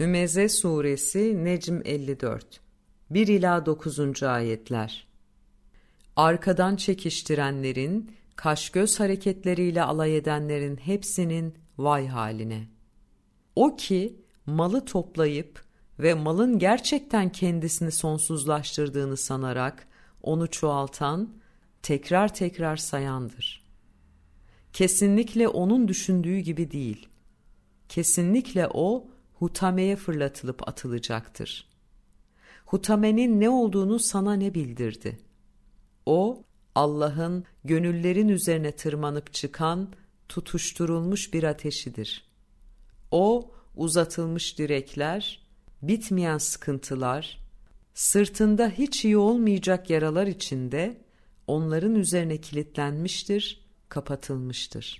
Hümeze Suresi Necm 54 1 ila 9. ayetler. Arkadan çekiştirenlerin, kaş göz hareketleriyle alay edenlerin hepsinin vay haline. O ki malı toplayıp ve malın gerçekten kendisini sonsuzlaştırdığını sanarak onu çoğaltan, tekrar tekrar sayandır. Kesinlikle onun düşündüğü gibi değil. Kesinlikle o hutameye fırlatılıp atılacaktır. Hutamenin ne olduğunu sana ne bildirdi? O, Allah'ın gönüllerin üzerine tırmanıp çıkan, tutuşturulmuş bir ateşidir. O, uzatılmış direkler, bitmeyen sıkıntılar, sırtında hiç iyi olmayacak yaralar içinde onların üzerine kilitlenmiştir, kapatılmıştır.